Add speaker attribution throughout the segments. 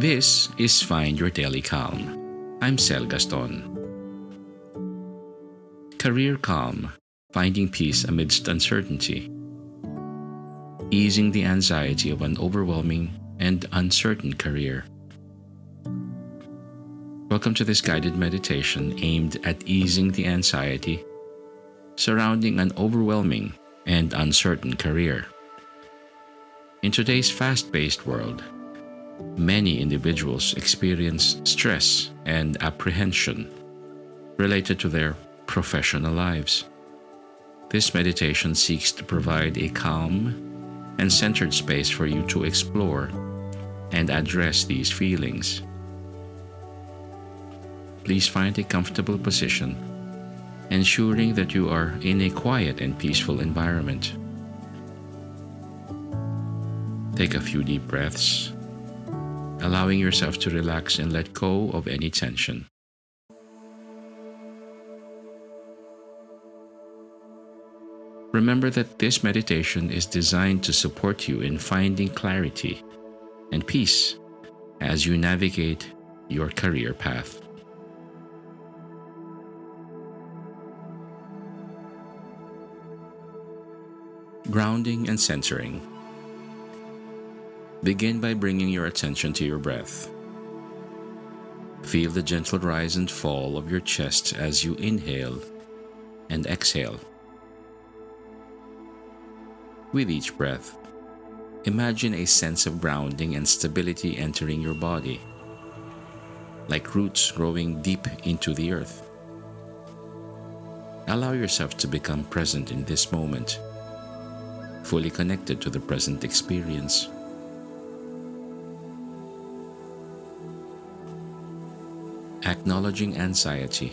Speaker 1: This is Find Your Daily Calm. I'm Sel Gaston. Career Calm Finding Peace Amidst Uncertainty. Easing the anxiety of an overwhelming and uncertain career. Welcome to this guided meditation aimed at easing the anxiety surrounding an overwhelming and uncertain career. In today's fast paced world, many individuals experience stress and apprehension related to their professional lives. This meditation seeks to provide a calm and centered space for you to explore and address these feelings please find a comfortable position, ensuring that you are in a quiet and peaceful environment. Take a few deep breaths, allowing yourself to relax and let go of any tension. Remember that this meditation is designed to support you in finding clarity and peace as you navigate your career path. Grounding and centering. Begin by bringing your attention to your breath. Feel the gentle rise and fall of your chest as you inhale and exhale. With each breath, imagine a sense of grounding and stability entering your body, like roots growing deep into the earth. Allow yourself to become present in this moment fully connected to the present experience. Acknowledging anxiety.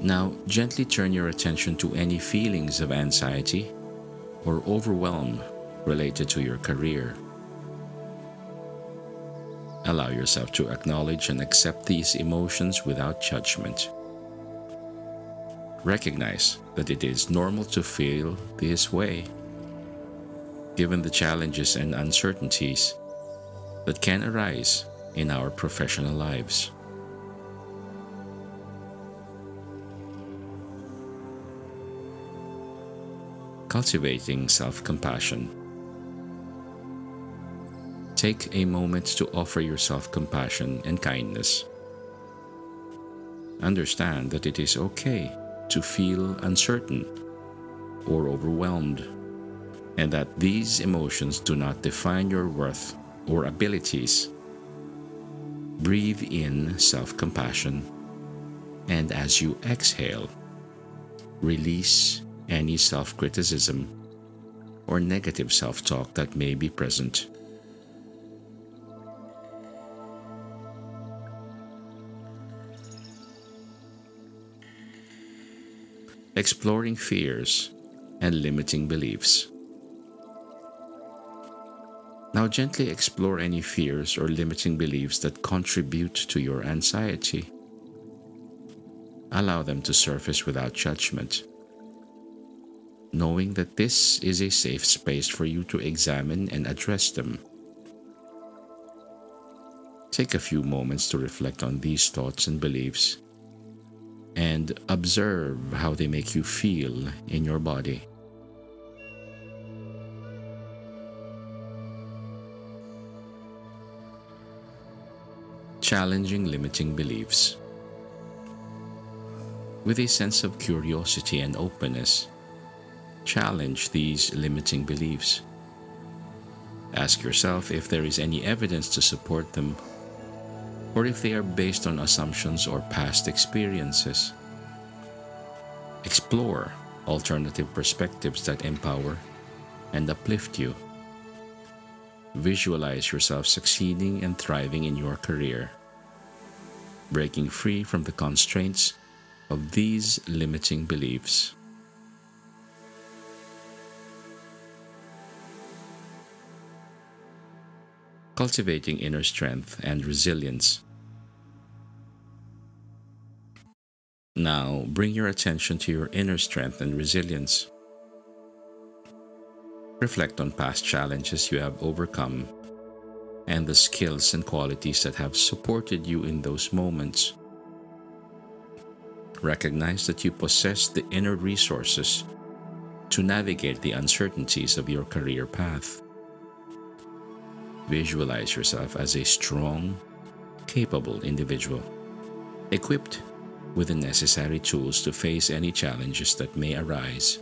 Speaker 1: Now, gently turn your attention to any feelings of anxiety or overwhelm related to your career. Allow yourself to acknowledge and accept these emotions without judgment. Recognize that it is normal to feel this way, given the challenges and uncertainties that can arise in our professional lives. Cultivating self compassion. Take a moment to offer yourself compassion and kindness. Understand that it is okay to feel uncertain or overwhelmed, and that these emotions do not define your worth or abilities. Breathe in self compassion, and as you exhale, release any self criticism or negative self talk that may be present. exploring fears and limiting beliefs. Now, gently explore any fears or limiting beliefs that contribute to your anxiety. Allow them to surface without judgment, knowing that this is a safe space for you to examine and address them. Take a few moments to reflect on these thoughts and beliefs and observe how they make you feel in your body. Challenging limiting beliefs. With a sense of curiosity and openness, challenge these limiting beliefs. Ask yourself if there is any evidence to support them or if they are based on assumptions or past experiences. Explore alternative perspectives that empower and uplift you. Visualize yourself succeeding and thriving in your career, breaking free from the constraints of these limiting beliefs. cultivating inner strength and resilience. Now, bring your attention to your inner strength and resilience. Reflect on past challenges you have overcome and the skills and qualities that have supported you in those moments. Recognize that you possess the inner resources to navigate the uncertainties of your career path. Visualize yourself as a strong, capable individual, equipped with the necessary tools to face any challenges that may arise.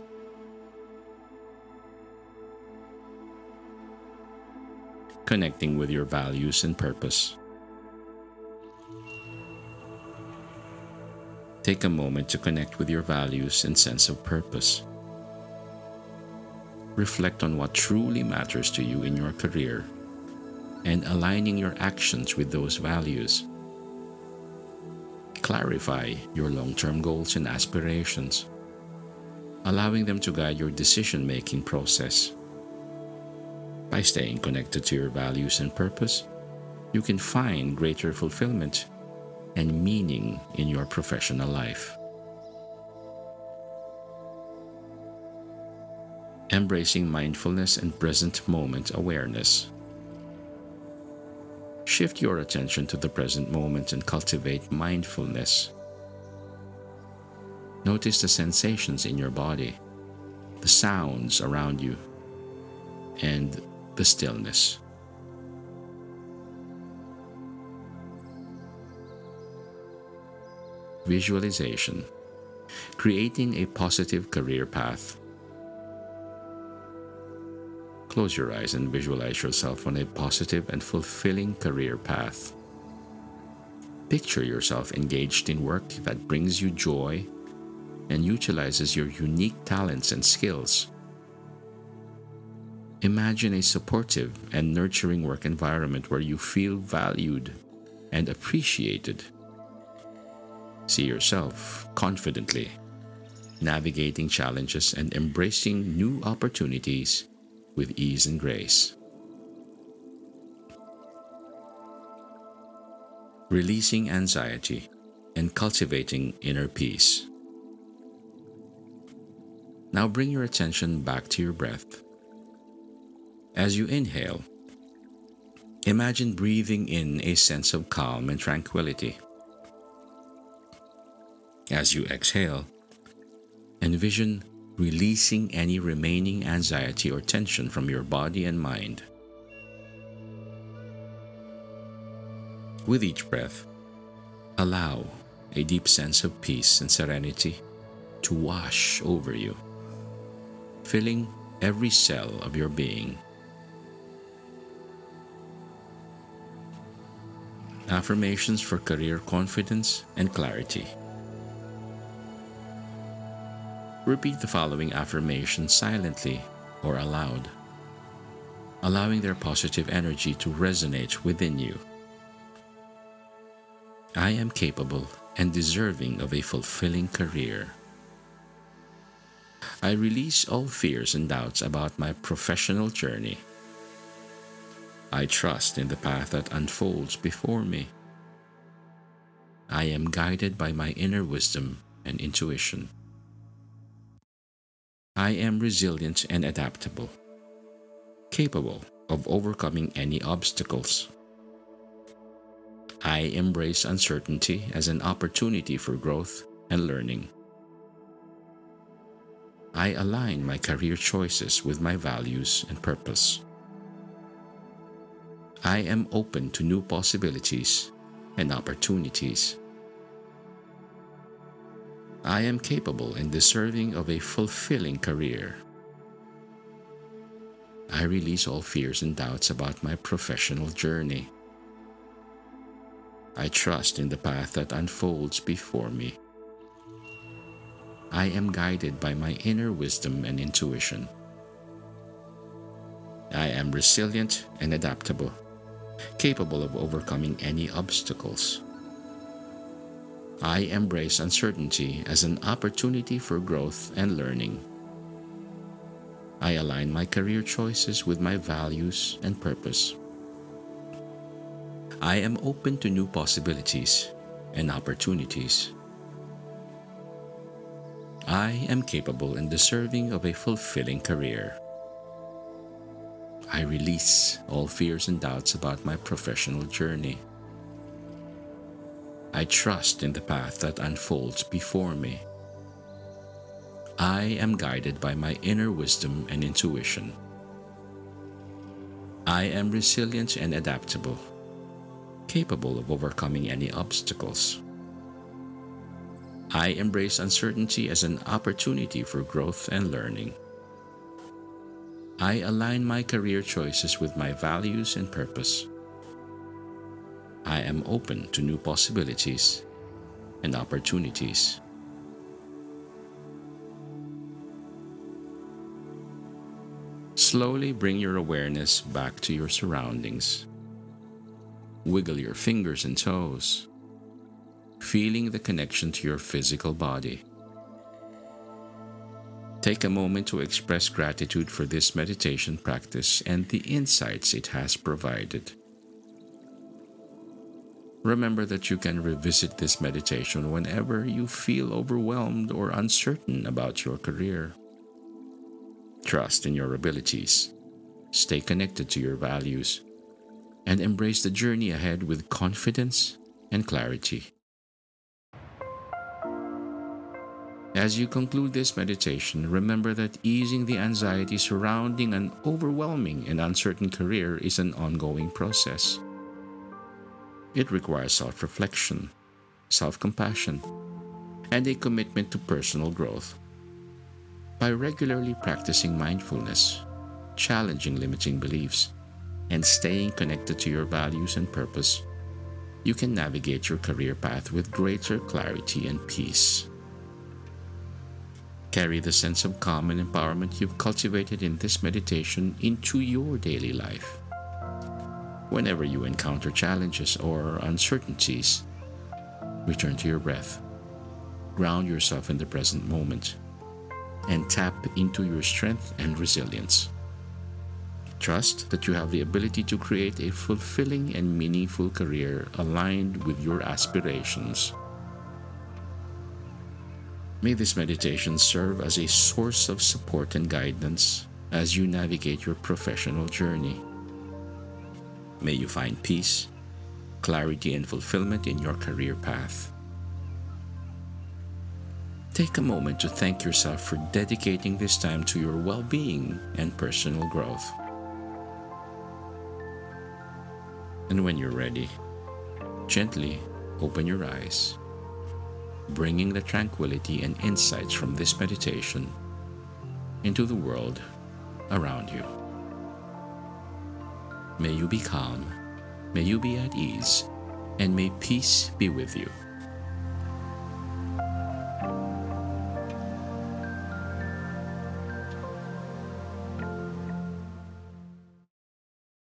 Speaker 1: Connecting with your values and purpose. Take a moment to connect with your values and sense of purpose. Reflect on what truly matters to you in your career and aligning your actions with those values. Clarify your long term goals and aspirations, allowing them to guide your decision making process. By staying connected to your values and purpose, you can find greater fulfillment and meaning in your professional life. Embracing mindfulness and present moment awareness. Shift your attention to the present moment and cultivate mindfulness. Notice the sensations in your body, the sounds around you, and the stillness. Visualization Creating a positive career path. Close your eyes and visualize yourself on a positive and fulfilling career path. Picture yourself engaged in work that brings you joy and utilizes your unique talents and skills. Imagine a supportive and nurturing work environment where you feel valued and appreciated. See yourself confidently navigating challenges and embracing new opportunities with ease and grace. Releasing anxiety and cultivating inner peace. Now bring your attention back to your breath. As you inhale, imagine breathing in a sense of calm and tranquility. As you exhale, envision releasing any remaining anxiety or tension from your body and mind. With each breath, allow a deep sense of peace and serenity to wash over you, filling every cell of your being. Affirmations for career confidence and clarity. Repeat the following affirmations silently or aloud, allowing their positive energy to resonate within you. I am capable and deserving of a fulfilling career. I release all fears and doubts about my professional journey. I trust in the path that unfolds before me. I am guided by my inner wisdom and intuition. I am resilient and adaptable, capable of overcoming any obstacles. I embrace uncertainty as an opportunity for growth and learning. I align my career choices with my values and purpose. I am open to new possibilities and opportunities. I am capable and deserving of a fulfilling career. I release all fears and doubts about my professional journey. I trust in the path that unfolds before me. I am guided by my inner wisdom and intuition. I am resilient and adaptable, capable of overcoming any obstacles. I embrace uncertainty as an opportunity for growth and learning. I align my career choices with my values and purpose. I am open to new possibilities and opportunities. I am capable and deserving of a fulfilling career. I release all fears and doubts about my professional journey. I trust in the path that unfolds before me. I am guided by my inner wisdom and intuition. I am resilient and adaptable, capable of overcoming any obstacles. I embrace uncertainty as an opportunity for growth and learning. I align my career choices with my values and purpose. I am open to new possibilities and opportunities. Slowly bring your awareness back to your surroundings. Wiggle your fingers and toes, feeling the connection to your physical body. Take a moment to express gratitude for this meditation practice and the insights it has provided. Remember that you can revisit this meditation whenever you feel overwhelmed or uncertain about your career. Trust in your abilities, stay connected to your values, and embrace the journey ahead with confidence and clarity. As you conclude this meditation, remember that easing the anxiety surrounding an overwhelming and uncertain career is an ongoing process. It requires self reflection, self compassion, and a commitment to personal growth. By regularly practicing mindfulness, challenging limiting beliefs, and staying connected to your values and purpose, you can navigate your career path with greater clarity and peace. Carry the sense of calm and empowerment you've cultivated in this meditation into your daily life. Whenever you encounter challenges or uncertainties, return to your breath, ground yourself in the present moment, and tap into your strength and resilience. Trust that you have the ability to create a fulfilling and meaningful career aligned with your aspirations May this meditation serve as a source of support and guidance as you navigate your professional journey. May you find peace, clarity, and fulfillment in your career path. Take a moment to thank yourself for dedicating this time to your well being and personal growth. And when you're ready, gently open your eyes bringing the tranquility and insights from this meditation into the world around you. May you be calm, may you be at ease, and may peace be with you.